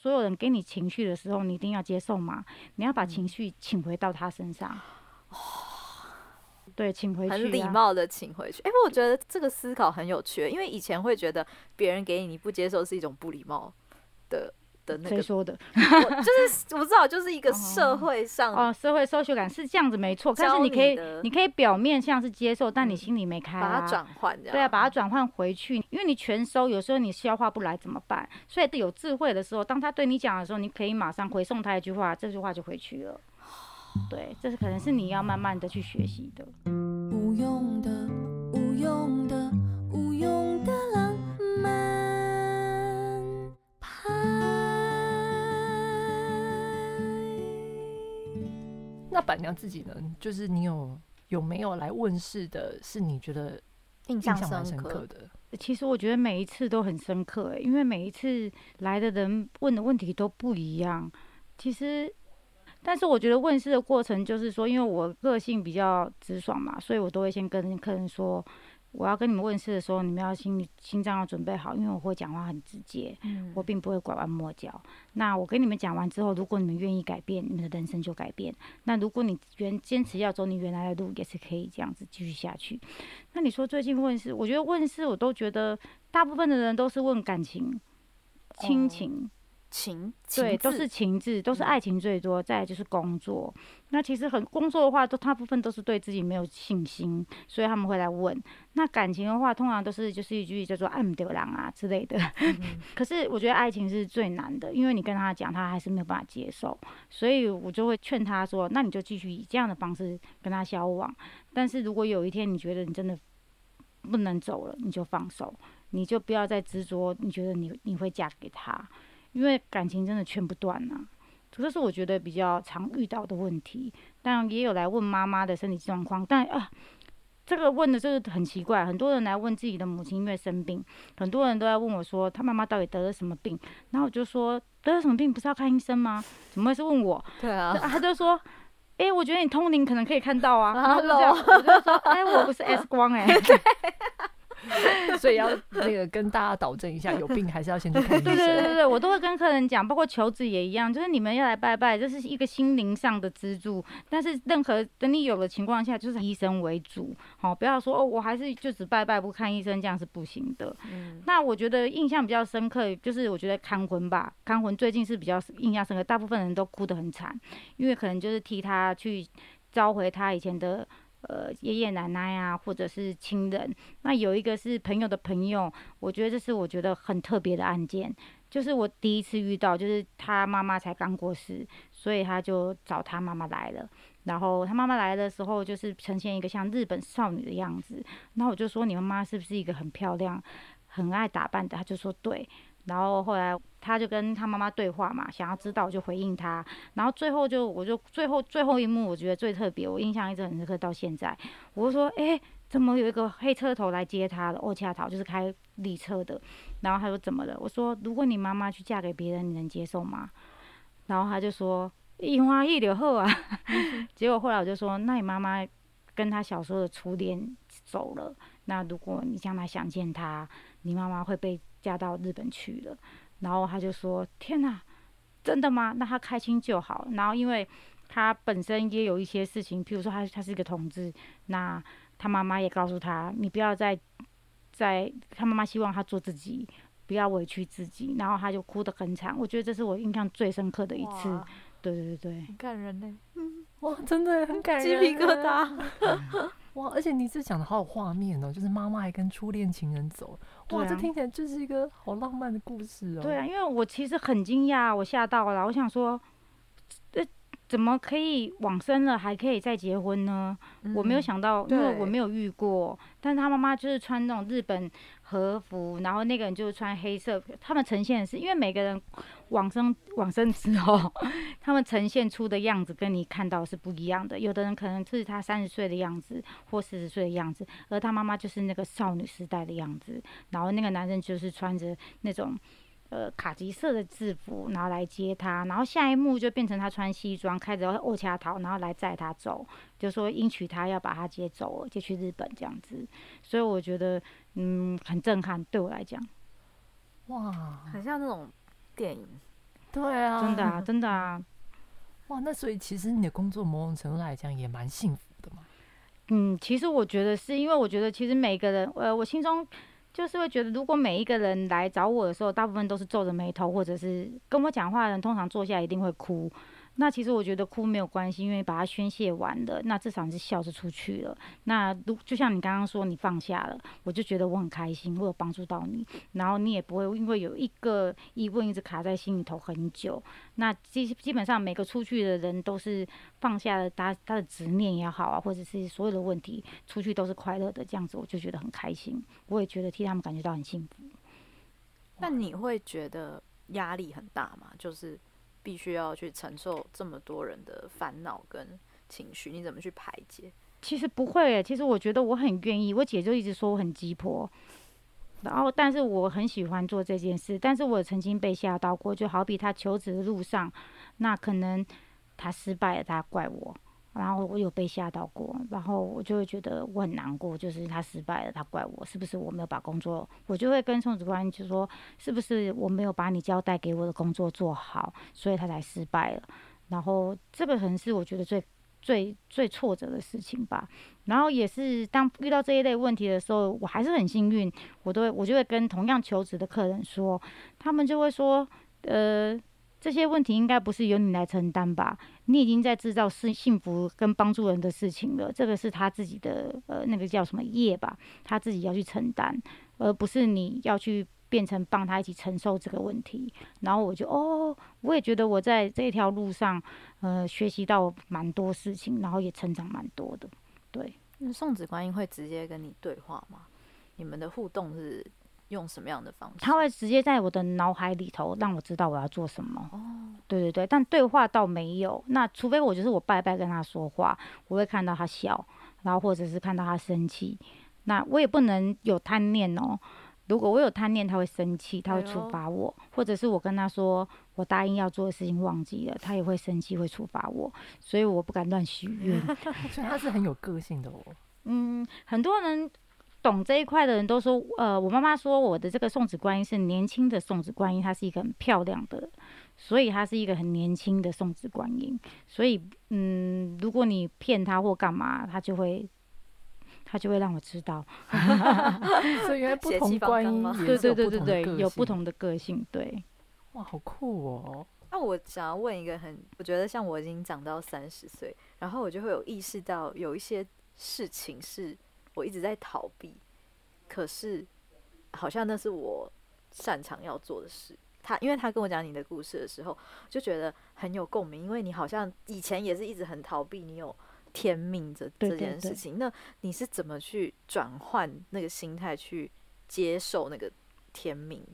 所有人给你情绪的时候，你一定要接受嘛。你要把情绪请回到他身上。哦、嗯，对，请回去、啊。很礼貌的请回去。哎、欸，我觉得这个思考很有趣，因为以前会觉得别人给你你不接受是一种不礼貌的。谁、那个、说的？我就是我不知道，就是一个社会上哦，社会 social 感是这样子没错。但是你可以，你可以表面像是接受，但你心里没开、啊，把它转换，对啊，把它转换回去。因为你全收，有时候你消化不来怎么办？所以有智慧的时候，当他对你讲的时候，你可以马上回送他一句话，这句话就回去了。对，这是可能是你要慢慢的去学习的。不用的，那板娘自己呢？就是你有有没有来问世的？是你觉得印象蛮深刻的？其实我觉得每一次都很深刻，欸，因为每一次来的人问的问题都不一样。其实，但是我觉得问世的过程就是说，因为我个性比较直爽嘛，所以我都会先跟客人说。我要跟你们问事的时候，你们要心心脏要准备好，因为我会讲话很直接，嗯，我并不会拐弯抹角。那我跟你们讲完之后，如果你们愿意改变，你们的人生就改变。那如果你原坚持要走你原来的路，也是可以这样子继续下去。那你说最近问事，我觉得问事我都觉得大部分的人都是问感情、亲情。哦情，对，都是情字，都是爱情最多，再来就是工作。那其实很工作的话，都大部分都是对自己没有信心，所以他们会来问。那感情的话，通常都是就是一句叫做“爱不丢郎”啊之类的。嗯、可是我觉得爱情是最难的，因为你跟他讲，他还是没有办法接受，所以我就会劝他说：“那你就继续以这样的方式跟他交往。但是如果有一天你觉得你真的不能走了，你就放手，你就不要再执着，你觉得你你会嫁给他。”因为感情真的劝不断呐，这是我觉得比较常遇到的问题。但也有来问妈妈的身体状况，但啊，这个问的就是很奇怪。很多人来问自己的母亲因为生病，很多人都在问我说他妈妈到底得了什么病。然后我就说得了什么病不是要看医生吗？怎么会是问我？对啊，他就说，哎、欸，我觉得你通灵可能可以看到啊。然后就这样，我就说，哎、欸，我不是 S 光哎 欸。所以要那个跟大家导正一下，有病还是要先去看医生。对对对 对，我都会跟客人讲，包括求子也一样，就是你们要来拜拜，这是一个心灵上的支柱。但是任何等你有了情况下，就是医生为主，好，不要说哦，我还是就只拜拜不看医生，这样是不行的。嗯。那我觉得印象比较深刻，就是我觉得看魂吧，看魂最近是比较印象深刻，大部分人都哭得很惨，因为可能就是替他去召回他以前的。呃，爷爷奶奶啊，或者是亲人，那有一个是朋友的朋友，我觉得这是我觉得很特别的案件，就是我第一次遇到，就是他妈妈才刚过世，所以他就找他妈妈来了，然后他妈妈来的时候，就是呈现一个像日本少女的样子，那我就说，你妈妈是不是一个很漂亮、很爱打扮的？他就说对。然后后来他就跟他妈妈对话嘛，想要知道我就回应他，然后最后就我就最后最后一幕我觉得最特别，我印象一直很深刻到现在。我就说，哎，怎么有一个黑车头来接他了？哦，恰桃就是开礼车的。然后他说怎么了？我说如果你妈妈去嫁给别人，你能接受吗？然后他就说一花一柳后啊。结果后来我就说，那你妈妈跟他小时候的初恋走了，那如果你将来想见他，你妈妈会被。嫁到日本去了，然后他就说：“天哪，真的吗？那他开心就好。”然后因为他本身也有一些事情，譬如说他他是一个同志，那他妈妈也告诉他：“你不要再再。”他妈妈希望他做自己，不要委屈自己。然后他就哭得很惨。我觉得这是我印象最深刻的一次。对对对对，很感人呢。嗯，哇，真的很感人，鸡皮疙瘩。哇，而且你这讲的好有画面哦，就是妈妈还跟初恋情人走，哇，这听起来就是一个好浪漫的故事哦。对啊，因为我其实很惊讶，我吓到了，我想说，这怎么可以往生了还可以再结婚呢？嗯、我没有想到，因为我没有遇过，但是他妈妈就是穿那种日本和服，然后那个人就是穿黑色，他们呈现的是因为每个人。往生往生之后，他们呈现出的样子跟你看到是不一样的。有的人可能是他三十岁的样子，或四十岁的样子，而他妈妈就是那个少女时代的样子。然后那个男生就是穿着那种呃卡其色的制服，然后来接他。然后下一幕就变成他穿西装，开着欧恰桃，然后来载他走，就说迎娶他要把他接走，接去日本这样子。所以我觉得嗯很震撼，对我来讲，哇，很像那种。电影对啊，真的啊，真的啊。哇，那所以其实你的工作某种程度来讲也蛮幸福的嘛。嗯，其实我觉得是因为我觉得其实每个人，呃，我心中就是会觉得，如果每一个人来找我的时候，大部分都是皱着眉头，或者是跟我讲话的人，通常坐下一定会哭。那其实我觉得哭没有关系，因为把它宣泄完了，那至少是笑着出去了。那如就像你刚刚说，你放下了，我就觉得我很开心，我有帮助到你，然后你也不会因为有一个疑问一直卡在心里头很久。那基基本上每个出去的人都是放下了他他的执念也好啊，或者是所有的问题出去都是快乐的，这样子我就觉得很开心，我也觉得替他们感觉到很幸福。那你会觉得压力很大吗？就是。必须要去承受这么多人的烦恼跟情绪，你怎么去排解？其实不会诶，其实我觉得我很愿意。我姐就一直说我很鸡婆，然后但是我很喜欢做这件事。但是我曾经被吓到过，就好比她求职的路上，那可能她失败了，她怪我。然后我有被吓到过，然后我就会觉得我很难过，就是他失败了，他怪我，是不是我没有把工作，我就会跟宋主管就说，是不是我没有把你交代给我的工作做好，所以他才失败了。然后这个可能是我觉得最最最挫折的事情吧。然后也是当遇到这一类问题的时候，我还是很幸运，我都会我就会跟同样求职的客人说，他们就会说，呃。这些问题应该不是由你来承担吧？你已经在制造是幸福跟帮助人的事情了，这个是他自己的呃那个叫什么业吧，他自己要去承担，而不是你要去变成帮他一起承受这个问题。然后我就哦，我也觉得我在这条路上呃学习到蛮多事情，然后也成长蛮多的。对，那送子观音会直接跟你对话吗？你们的互动是？用什么样的方式？他会直接在我的脑海里头让我知道我要做什么。哦，对对对，但对话倒没有。那除非我就是我拜拜跟他说话，我会看到他笑，然后或者是看到他生气。那我也不能有贪念哦。如果我有贪念，他会生气，他会处罚我。哎、或者是我跟他说我答应要做的事情忘记了，他也会生气，会处罚我。所以我不敢乱许愿。所以他是很有个性的哦。嗯，很多人。懂这一块的人都说，呃，我妈妈说我的这个送子观音是年轻的送子观音，它是一个很漂亮的，所以它是一个很年轻的送子观音。所以，嗯，如果你骗她或干嘛，她就会，她就会让我知道。所以原来不同观音对对对对对，有不同的个性，对。哇，好酷哦！那我想要问一个很，我觉得像我已经长到三十岁，然后我就会有意识到有一些事情是。我一直在逃避，可是好像那是我擅长要做的事。他因为他跟我讲你的故事的时候，就觉得很有共鸣，因为你好像以前也是一直很逃避，你有天命这这件事情。那你是怎么去转换那个心态，去接受那个天命？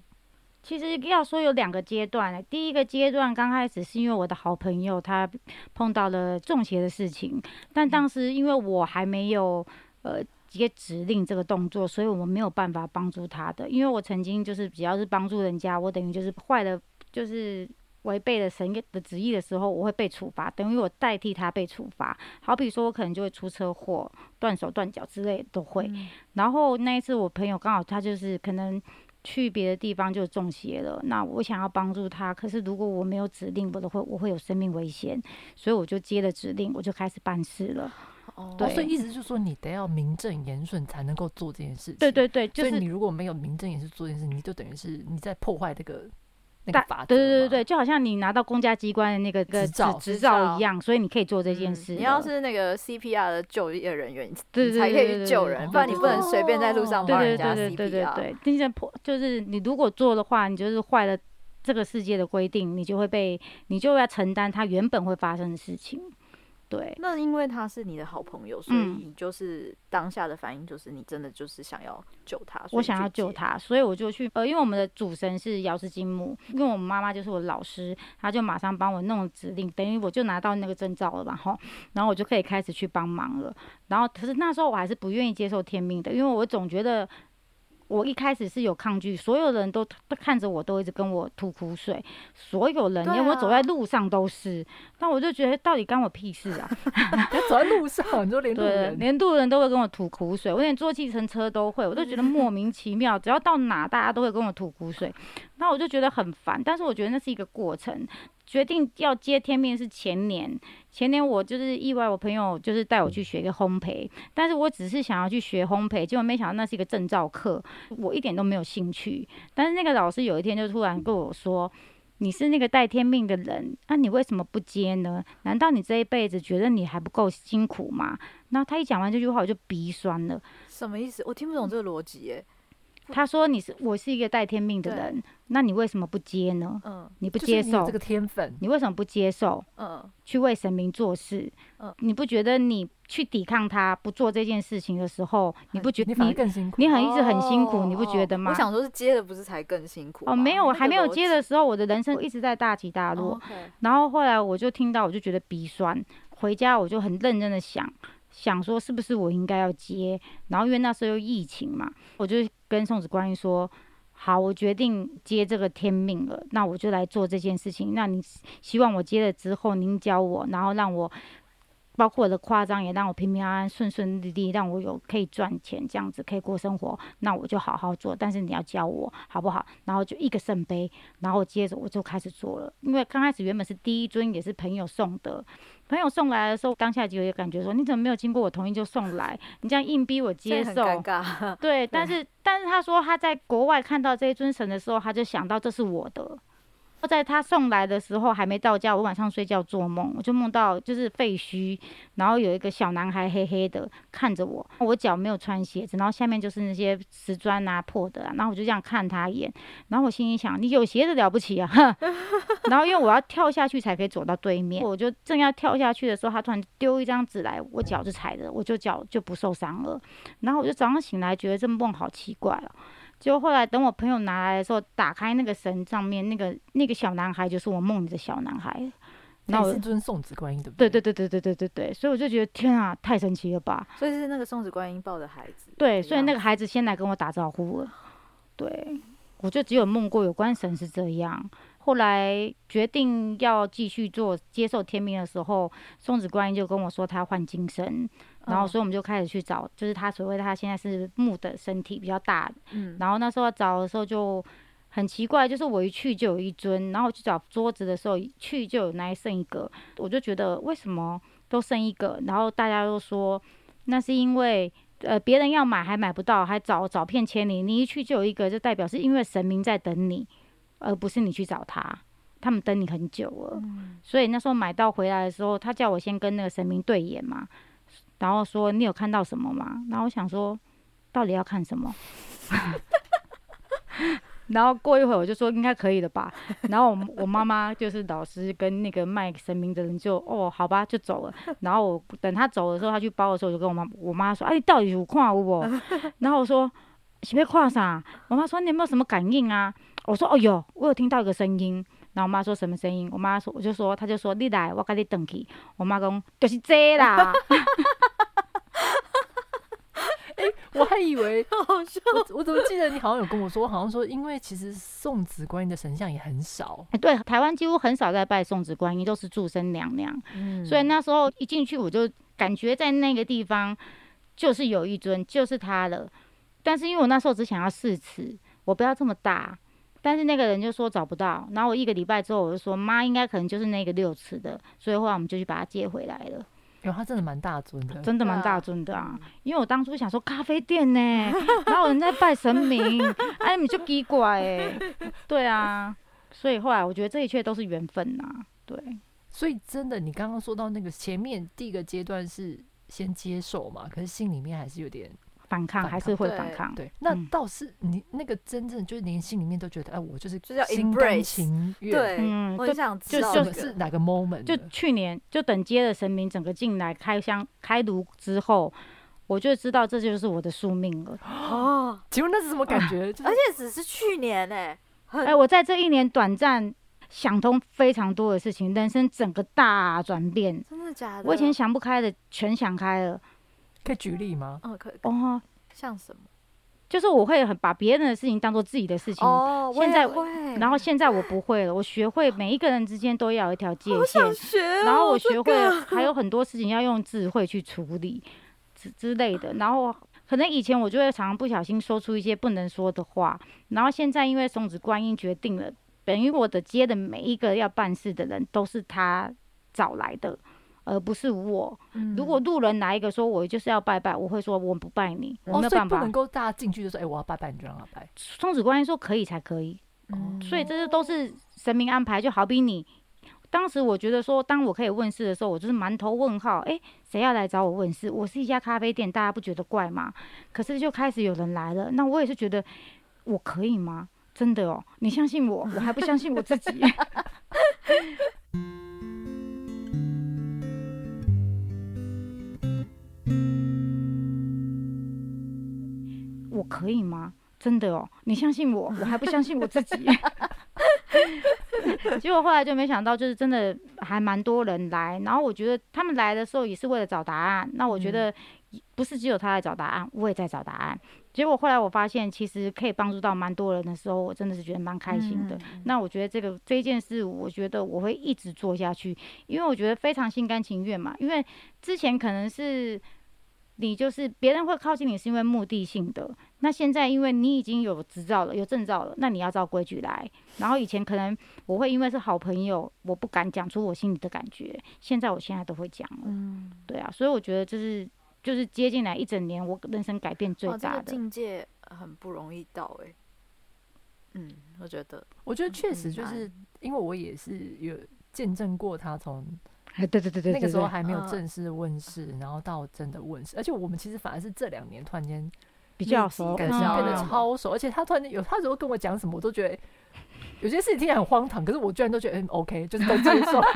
其实要说有两个阶段，第一个阶段刚开始是因为我的好朋友他碰到了中邪的事情，但当时因为我还没有呃。接指令这个动作，所以我们没有办法帮助他的。因为我曾经就是只要是帮助人家，我等于就是坏了，就是违背了神的旨意的时候，我会被处罚，等于我代替他被处罚。好比说，我可能就会出车祸、断手断脚之类都会。嗯。然后那一次，我朋友刚好他就是可能去别的地方就中邪了，那我想要帮助他，可是如果我没有指令，我都会我会有生命危险，所以我就接了指令，我就开始办事了。哦，对，所以意思就是说，你得要名正言顺才能够做这件事情。对对对，就是、所以你如果没有名正言顺做这件事，你就等于是你在破坏这个那个法则。对对对对，就好像你拿到公家机关的那个个执照执照一样，所以你可以做这件事。嗯、你要是那个 CPR 的就业人员，对对对，才可以去救人，不然你不能随便在路上帮人家 CPR。对对对对对对，那些破就是你如果做的话，你就是坏了这个世界的规定，你就会被你就要承担它原本会发生的事情。对，那因为他是你的好朋友，所以你就是当下的反应就是你真的就是想要救他。我想要救他，所以我就去呃，因为我们的主神是瑶池金母，因为我们妈妈就是我的老师，她就马上帮我弄指令，等于我就拿到那个证照了吧，哈，然后我就可以开始去帮忙了。然后可是那时候我还是不愿意接受天命的，因为我总觉得。我一开始是有抗拒，所有人都都看着我，都一直跟我吐苦水，所有人连我走在路上都是，那、啊、我就觉得到底干我屁事啊！走在路上，你说连 路人，连路人都会跟我吐苦水，我连坐计程车都会，我都觉得莫名其妙，只要到哪大家都会跟我吐苦水，那我就觉得很烦。但是我觉得那是一个过程。决定要接天命是前年，前年我就是意外，我朋友就是带我去学一个烘焙，但是我只是想要去学烘焙，结果没想到那是一个证照课，我一点都没有兴趣。但是那个老师有一天就突然跟我说：“你是那个带天命的人，那、你为什么不接呢？难道你这一辈子觉得你还不够辛苦吗？”然后他一讲完这句话，我就鼻酸了。什么意思？我听不懂这个逻辑耶。他说：“你是我是一个带天命的人，那你为什么不接呢？嗯，你不接受你这个天分，你为什么不接受？嗯，去为神明做事。嗯，你不觉得你去抵抗他不做这件事情的时候，你不觉得你更辛苦？你很一直很辛苦，你不觉得吗？我想说是接的不是才更辛苦？哦，没有，我还没有接的时候，我的人生一直在大起大落。然后后来我就听到，我就觉得鼻酸。回家我就很认真的想。”想说是不是我应该要接，然后因为那时候又疫情嘛，我就跟送子观音说，好，我决定接这个天命了，那我就来做这件事情。那你希望我接了之后，您教我，然后让我。包括我的夸张也让我平平安安、顺顺利利，让我有可以赚钱，这样子可以过生活，那我就好好做。但是你要教我好不好？然后就一个圣杯，然后接着我就开始做了。因为刚开始原本是第一尊，也是朋友送的，朋友送来的时候，当下就有感觉说，你怎么没有经过我同意就送来？你这样硬逼我接受，很尴尬。对，但是但是他说他在国外看到这一尊神的时候，他就想到这是我的。在他送来的时候还没到家，我晚上睡觉做梦，我就梦到就是废墟，然后有一个小男孩黑黑的看着我，我脚没有穿鞋子，然后下面就是那些瓷砖啊破的啊，然后我就这样看他一眼，然后我心里想，你有鞋子了不起啊，然后因为我要跳下去才可以走到对面，我就正要跳下去的时候，他突然丢一张纸来，我脚就踩着，我就脚就不受伤了，然后我就早上醒来觉得这梦好奇怪了。就后来等我朋友拿来的时候，打开那个神上面那个那个小男孩，就是我梦里的小男孩。那是尊送子观音的。对对对对对对对对，所以我就觉得天啊，太神奇了吧！所以是那个送子观音抱的孩子。对，所以那个孩子先来跟我打招呼了。对，我就只有梦过有关神是这样。后来决定要继续做接受天命的时候，送子观音就跟我说他要换金身。然后，所以我们就开始去找，就是他所谓他现在是木的身体比较大，嗯，然后那时候找的时候就很奇怪，就是我一去就有一尊，然后去找桌子的时候，一去就有那一剩一个，我就觉得为什么都剩一个？然后大家都说那是因为呃别人要买还买不到，还找找遍千里，你一去就有一个，就代表是因为神明在等你，而不是你去找他，他们等你很久了，嗯，所以那时候买到回来的时候，他叫我先跟那个神明对眼嘛。然后说你有看到什么吗？然后我想说，到底要看什么？然后过一会儿我就说应该可以了吧。然后我我妈妈就是老师跟那个卖神明的人就哦好吧就走了。然后我等他走的时候，他去包的时候，我就跟我妈我妈说：“哎，你到底有看有无？”然后我说：“是要看啥？”我妈说：“你有没有什么感应啊？”我说：“哦有，我有听到一个声音。”然后我妈说什么声音？我妈说我就说，她就说你来，我跟你转去。我妈讲就是这啦。我还以为 好笑。我我怎么记得你好像有跟我说，好像说因为其实送子观音的神像也很少。哎，对，台湾几乎很少在拜送子观音，都是祝生娘娘。嗯。所以那时候一进去，我就感觉在那个地方就是有一尊，就是他了。但是因为我那时候只想要四尺，我不要这么大。但是那个人就说找不到，然后我一个礼拜之后我就说妈应该可能就是那个六尺的，所以后来我们就去把它接回来了。哟、欸，他真的蛮大尊的，真的蛮大尊的啊！因为我当初想说咖啡店呢，然后人在拜神明，哎，你就奇怪哎，对啊，所以后来我觉得这一切都是缘分呐、啊，对。所以真的，你刚刚说到那个前面第一个阶段是先接受嘛，可是心里面还是有点。反抗还是会反抗，对，那倒是你那个真正就是连心里面都觉得，哎，我就是心甘情愿，对，嗯，我想知道就是哪个 moment，就去年就等接了神明整个进来开箱开炉之后，我就知道这就是我的宿命了。哦，请问那是什么感觉？而且只是去年哎，哎，我在这一年短暂想通非常多的事情，人生整个大转变，真的假的？我以前想不开的全想开了。可以举例吗？嗯，可以。哦，哈，像什么？就是我会很把别人的事情当做自己的事情。哦，现在会，然后现在我不会了，我学会每一个人之间都要有一条界限。学哦、然后我学会这个、还有很多事情要用智慧去处理之之类的。然后可能以前我就会常常不小心说出一些不能说的话。然后现在因为松子观音决定了，等于我的接的每一个要办事的人都是他找来的。而不是我。如果路人来一个说，我就是要拜拜，我会说我不拜你，我没有办法。哦、不能够大家进去就说，哎、欸，我要拜拜，你就让他拜。双子观音说可以才可以，嗯、所以这些都是神明安排。就好比你当时我觉得说，当我可以问事的时候，我就是满头问号。哎、欸，谁要来找我问事？我是一家咖啡店，大家不觉得怪吗？可是就开始有人来了，那我也是觉得我可以吗？真的哦，你相信我，我还不相信我自己。我可以吗？真的哦，你相信我，我还不相信我自己。结果后来就没想到，就是真的还蛮多人来。然后我觉得他们来的时候也是为了找答案。那我觉得不是只有他来找答案，我也在找答案。结果后来我发现，其实可以帮助到蛮多人的时候，我真的是觉得蛮开心的。那我觉得这个这件事，我觉得我会一直做下去，因为我觉得非常心甘情愿嘛。因为之前可能是。你就是别人会靠近你是因为目的性的，那现在因为你已经有执照了，有证照了，那你要照规矩来。然后以前可能我会因为是好朋友，我不敢讲出我心里的感觉，现在我现在都会讲了。嗯，对啊，所以我觉得这是就是接进来一整年，我人生改变最大的。这个境界很不容易到诶、欸。嗯，我觉得，我觉得确实就是因为我也是有见证过他从。对对对对对，那个时候还没有正式问世，然后到真的问世，而且我们其实反而是这两年突然间比较熟，感觉变得超熟，而且他突然间有他如果跟我讲什么，我都觉得有些事情听起来很荒唐，可是我居然都觉得嗯 OK，就是都接受。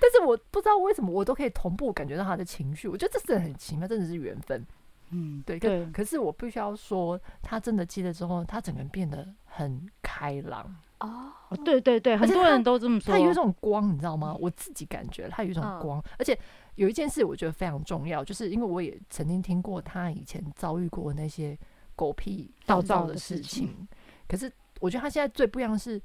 但是我不知道为什么我都可以同步感觉到他的情绪，我觉得这是很奇妙，真的是缘分。嗯，对对。可是我必须要说，他真的接了之后，他整个人变得很开朗。哦，对对对，很多人都这么说。他有一种光，你知道吗？我自己感觉他有一种光，而且有一件事我觉得非常重要，就是因为我也曾经听过他以前遭遇过那些狗屁倒灶的事情。可是我觉得他现在最不一样的是，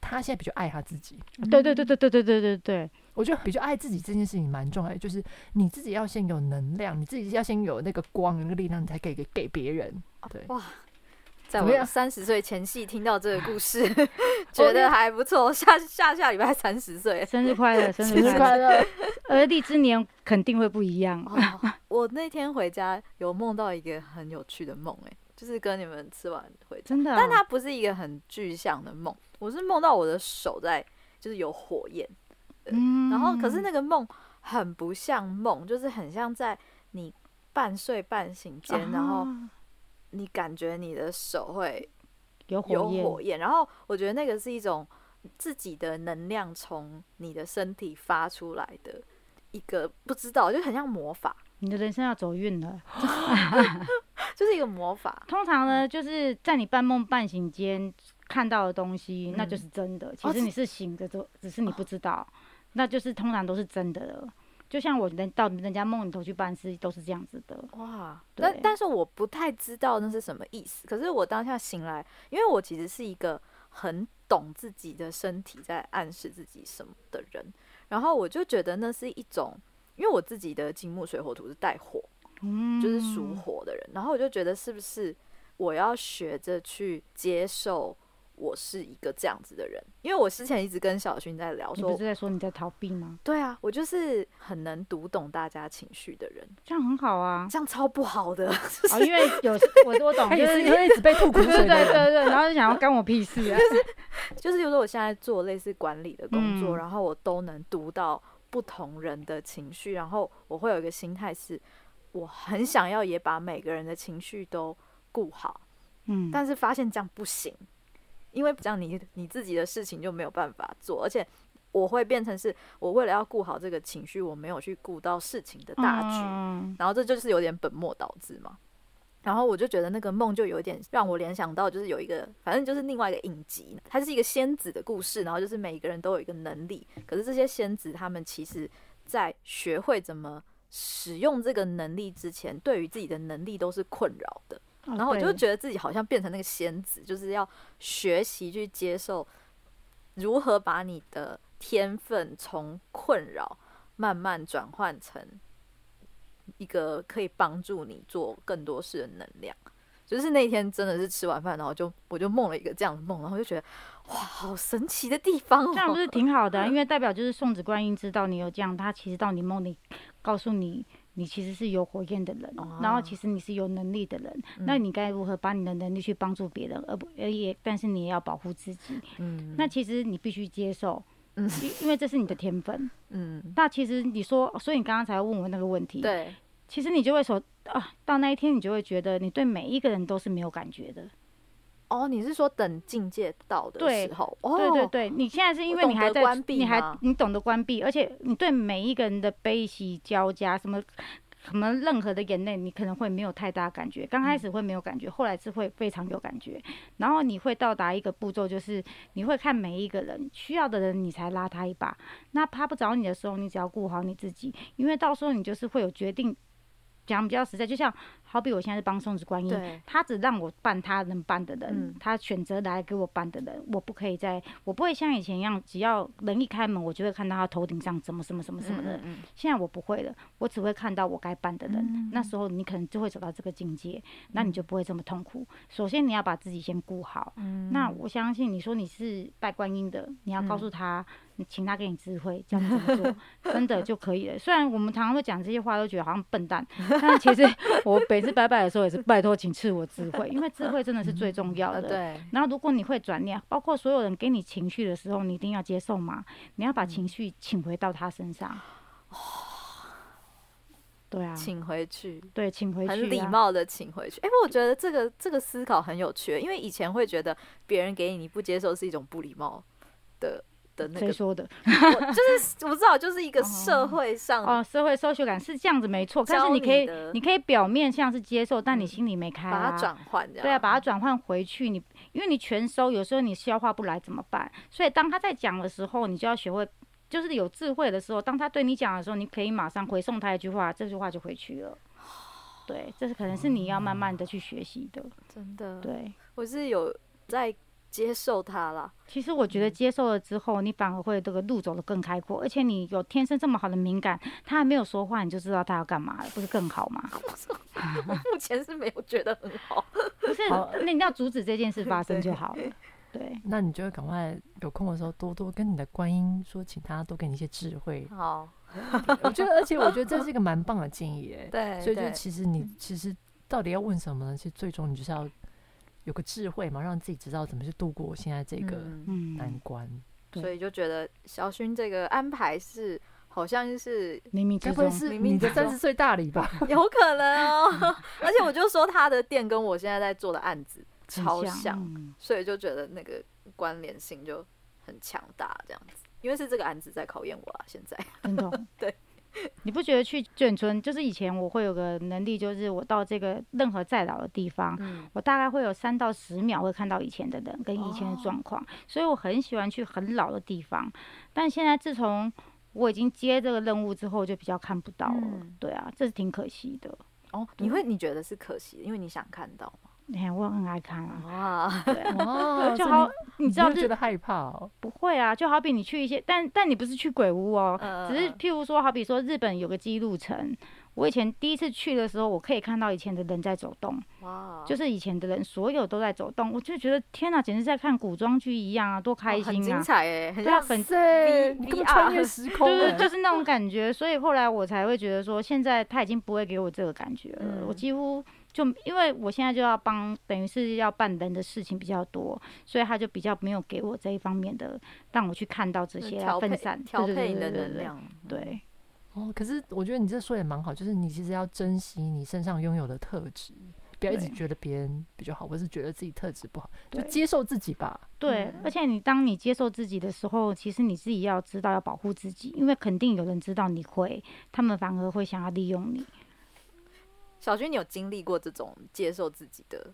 他现在比较爱他自己。对对对对对对对对对，我觉得比较爱自己这件事情蛮重要的，就是你自己要先有能量，你自己要先有那个光、那个力量，你才可以给给别人。对，哇。在我三十岁前夕听到这个故事，觉得还不错。下下下礼拜三十岁，生日快乐，生日快乐！而立之年肯定会不一样。哦、我那天回家有梦到一个很有趣的梦，哎，就是跟你们吃完回家，真的、啊，但它不是一个很具象的梦。我是梦到我的手在，就是有火焰。嗯，然后可是那个梦很不像梦，就是很像在你半睡半醒间，啊、然后。你感觉你的手会有火焰，火焰，然后我觉得那个是一种自己的能量从你的身体发出来的一个不知道，就很像魔法。你的人生要走运了 就是一个魔法。通常呢，就是在你半梦半醒间看到的东西，那就是真的。其实你是醒着，就只是你不知道，那就是通常都是真的了。就像我人到人家梦里头去办事，都是这样子的。哇，但但是我不太知道那是什么意思。可是我当下醒来，因为我其实是一个很懂自己的身体在暗示自己什么的人，然后我就觉得那是一种，因为我自己的金木水火土是带火，嗯，就是属火的人，然后我就觉得是不是我要学着去接受。我是一个这样子的人，因为我之前一直跟小薰在聊说，说你不是在说你在逃避吗？对啊，我就是很能读懂大家情绪的人，这样很好啊，这样超不好的，就是哦、因为有我我懂，就是因为一直被吐苦水，对对对对，然后就想要干我屁事啊，就是比如说我现在做类似管理的工作，嗯、然后我都能读到不同人的情绪，然后我会有一个心态是，我很想要也把每个人的情绪都顾好，嗯，但是发现这样不行。因为这样你你自己的事情就没有办法做，而且我会变成是我为了要顾好这个情绪，我没有去顾到事情的大局，然后这就是有点本末倒置嘛。然后我就觉得那个梦就有点让我联想到，就是有一个反正就是另外一个影集，它是一个仙子的故事，然后就是每一个人都有一个能力，可是这些仙子他们其实在学会怎么使用这个能力之前，对于自己的能力都是困扰的。哦、然后我就觉得自己好像变成那个仙子，就是要学习去接受如何把你的天分从困扰慢慢转换成一个可以帮助你做更多事的能量。就是那天真的是吃完饭，然后就我就梦了一个这样的梦，然后就觉得哇，好神奇的地方哦！这样不是挺好的啊？因为代表就是送子观音知道你有这样，他其实到你梦里告诉你，你其实是有火焰的人，然后其实你是有能力的人，那你该如何把你的能力去帮助别人，而不而也，但是你也要保护自己。嗯，那其实你必须接受，嗯因为这是你的天分。嗯，那其实你说，所以你刚刚才问我那个问题，对。其实你就会说啊，到那一天你就会觉得你对每一个人都是没有感觉的。哦，你是说等境界到的时候？对，哦、对对对，你现在是因为你还在，你还你懂得关闭，而且你对每一个人的悲喜交加，什么什么任何的眼泪，你可能会没有太大感觉。刚开始会没有感觉，后来是会非常有感觉。然后你会到达一个步骤，就是你会看每一个人需要的人，你才拉他一把。那他不找你的时候，你只要顾好你自己，因为到时候你就是会有决定。讲比较实在，就像好比我现在是帮送子观音，他只让我办他能办的人，嗯、他选择来给我办的人，我不可以再，我不会像以前一样，只要人一开门，我就会看到他头顶上怎么什么什么什么的。嗯嗯、现在我不会了，我只会看到我该办的人。嗯、那时候你可能就会走到这个境界，那你就不会这么痛苦。首先你要把自己先顾好。嗯、那我相信你说你是拜观音的，你要告诉他。请他给你智慧，这样子做，真的就可以了。虽然我们常常会讲这些话，都觉得好像笨蛋，但是其实我每次拜拜的时候也是拜托，请赐我智慧，因为智慧真的是最重要的。对。然后如果你会转念，包括所有人给你情绪的时候，你一定要接受嘛。你要把情绪请回到他身上。对啊。请回去。对，请回去。很礼貌的请回去。哎，我觉得这个这个思考很有趣，因为以前会觉得别人给你你不接受是一种不礼貌的。谁说的？我就是我不知道，就是一个社会上哦，社会 social 感是这样子没错。但是你可以，你可以表面像是接受，但你心里没开，把它转换，对啊，把它转换回去。你因为你全收，有时候你消化不来怎么办？所以当他在讲的时候，你就要学会，就是有智慧的时候，当他对你讲的时候，你可以马上回送他一句话，这句话就回去了。对，这是可能是你要慢慢的去学习的。真的，对，我是有在。接受它了。其实我觉得接受了之后，你反而会这个路走得更开阔，而且你有天生这么好的敏感，他还没有说话，你就知道他要干嘛了，不是更好吗？我目前是没有觉得很好，不是，那你要阻止这件事发生就好了。对，那你就会赶快有空的时候多多跟你的观音说，请他多给你一些智慧。好，我觉得，而且我觉得这是一个蛮棒的建议，哎，对，所以就其实你其实到底要问什么呢？其实最终你就是要。有个智慧嘛，让自己知道怎么去度过现在这个难关，嗯嗯、所以就觉得小薰这个安排是好像是冥冥之中，是你的三十岁大礼吧？有可能哦。而且我就说他的店跟我现在在做的案子超像，所以就觉得那个关联性就很强大，这样子。因为是这个案子在考验我啊，现在真的对。你不觉得去眷村，就是以前我会有个能力，就是我到这个任何再老的地方，嗯、我大概会有三到十秒会看到以前的人跟以前的状况，哦、所以我很喜欢去很老的地方。但现在自从我已经接这个任务之后，就比较看不到了。嗯、对啊，这是挺可惜的。哦，你会你觉得是可惜，因为你想看到吗？你看，我很爱看啊。哇，对，就好，你知道，觉得害怕哦？不会啊，就好比你去一些，但但你不是去鬼屋哦，只是譬如说，好比说日本有个姬路城，我以前第一次去的时候，我可以看到以前的人在走动。哇，就是以前的人，所有都在走动，我就觉得天哪，简直在看古装剧一样啊，多开心啊！很精彩哎，对啊，很对，你跟穿越时空，就是，就是那种感觉。所以后来我才会觉得说，现在他已经不会给我这个感觉了，我几乎。就因为我现在就要帮，等于是要办人的事情比较多，所以他就比较没有给我这一方面的，让我去看到这些分散调配你的能量。对，哦，可是我觉得你这说也蛮好，就是你其实要珍惜你身上拥有的特质，不要一直觉得别人比较好，或是觉得自己特质不好，就接受自己吧。对，嗯、而且你当你接受自己的时候，其实你自己要知道要保护自己，因为肯定有人知道你会，他们反而会想要利用你。小军，你有经历过这种接受自己的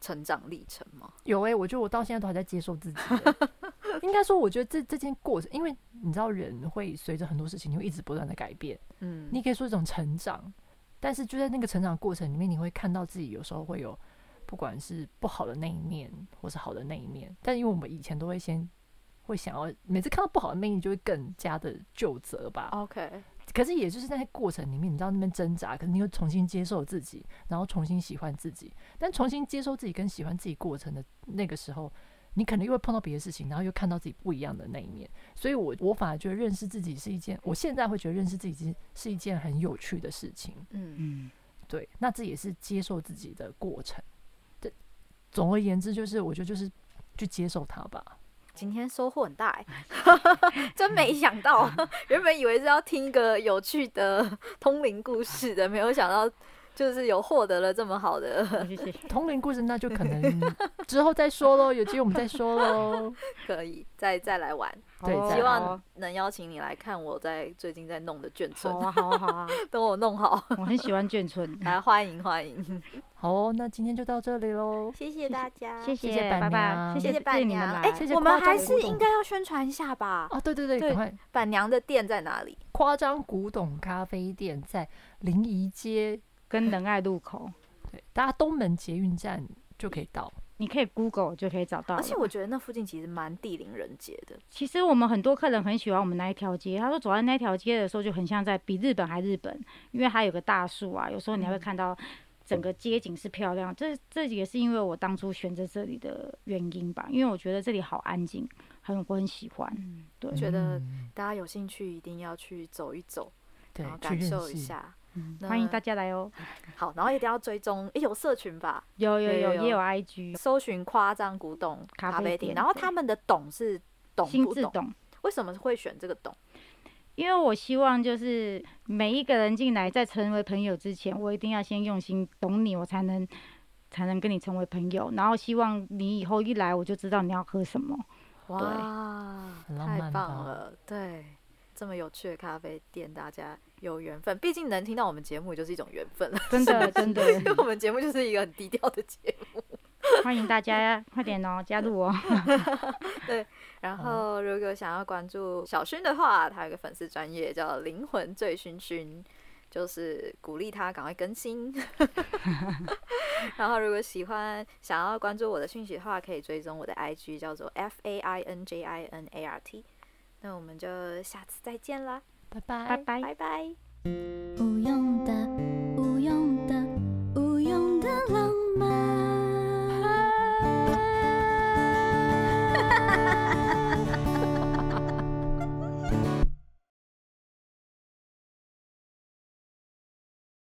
成长历程吗？有诶、欸，我觉得我到现在都还在接受自己。应该说，我觉得这这件过程，因为你知道人会随着很多事情，你会一直不断的改变。嗯，你可以说一种成长，但是就在那个成长过程里面，你会看到自己有时候会有，不管是不好的那一面，或是好的那一面。但因为我们以前都会先会想要，每次看到不好的那一面，就会更加的就责吧。OK。可是也就是在那过程里面，你知道那边挣扎，可是你又重新接受自己，然后重新喜欢自己。但重新接受自己跟喜欢自己过程的那个时候，你可能又会碰到别的事情，然后又看到自己不一样的那一面。所以我我反而觉得认识自己是一件，我现在会觉得认识自己是一件很有趣的事情。嗯嗯，对，那这也是接受自己的过程。这，总而言之，就是我觉得就是去接受它吧。今天收获很大哎，真没想到，原本以为是要听一个有趣的通灵故事的，没有想到就是有获得了这么好的 同龄故事，那就可能之后再说喽，有机会我们再说喽，可以再再来玩。对，希望能邀请你来看我在最近在弄的眷村。好啊，好啊，好啊，等我弄好。我很喜欢眷村，来欢迎欢迎。好哦，那今天就到这里喽。谢谢大家，谢谢板娘，谢谢板娘。哎，我们还是应该要宣传一下吧？哦，对对对，赶快。板娘的店在哪里？夸张古董咖啡店在临沂街跟仁爱路口。对，大家东门捷运站就可以到。你可以 Google 就可以找到，而且我觉得那附近其实蛮地灵人杰的。其实我们很多客人很喜欢我们那一条街，他说走在那条街的时候就很像在比日本还日本，因为它有个大树啊，有时候你还会看到整个街景是漂亮。这这也是因为我当初选择这里的原因吧，因为我觉得这里好安静，很我很喜欢。嗯，对，觉得大家有兴趣一定要去走一走，然后感受一下。嗯、欢迎大家来哦！好，然后一定要追踪，诶，有社群吧？有有有，也有 IG，搜寻夸张古董咖啡店。啡店然后他们的懂是懂，心智懂为什么会选这个懂？因为我希望就是每一个人进来，在成为朋友之前，我一定要先用心懂你，我才能才能跟你成为朋友。然后希望你以后一来，我就知道你要喝什么。哇，太棒了！对。这么有趣的咖啡店，大家有缘分。毕竟能听到我们节目，就是一种缘分了。真的，真的，因为我们节目就是一个很低调的节目。欢迎大家呀，快点哦，加入哦。对，然后如果想要关注小薰的话，他有个粉丝专业叫“灵魂醉醺醺”，就是鼓励他赶快更新。然后如果喜欢想要关注我的讯息的话，可以追踪我的 IG，叫做 F A I N J I N A R T。那我们就下次再见啦，拜拜拜拜拜拜。不用的，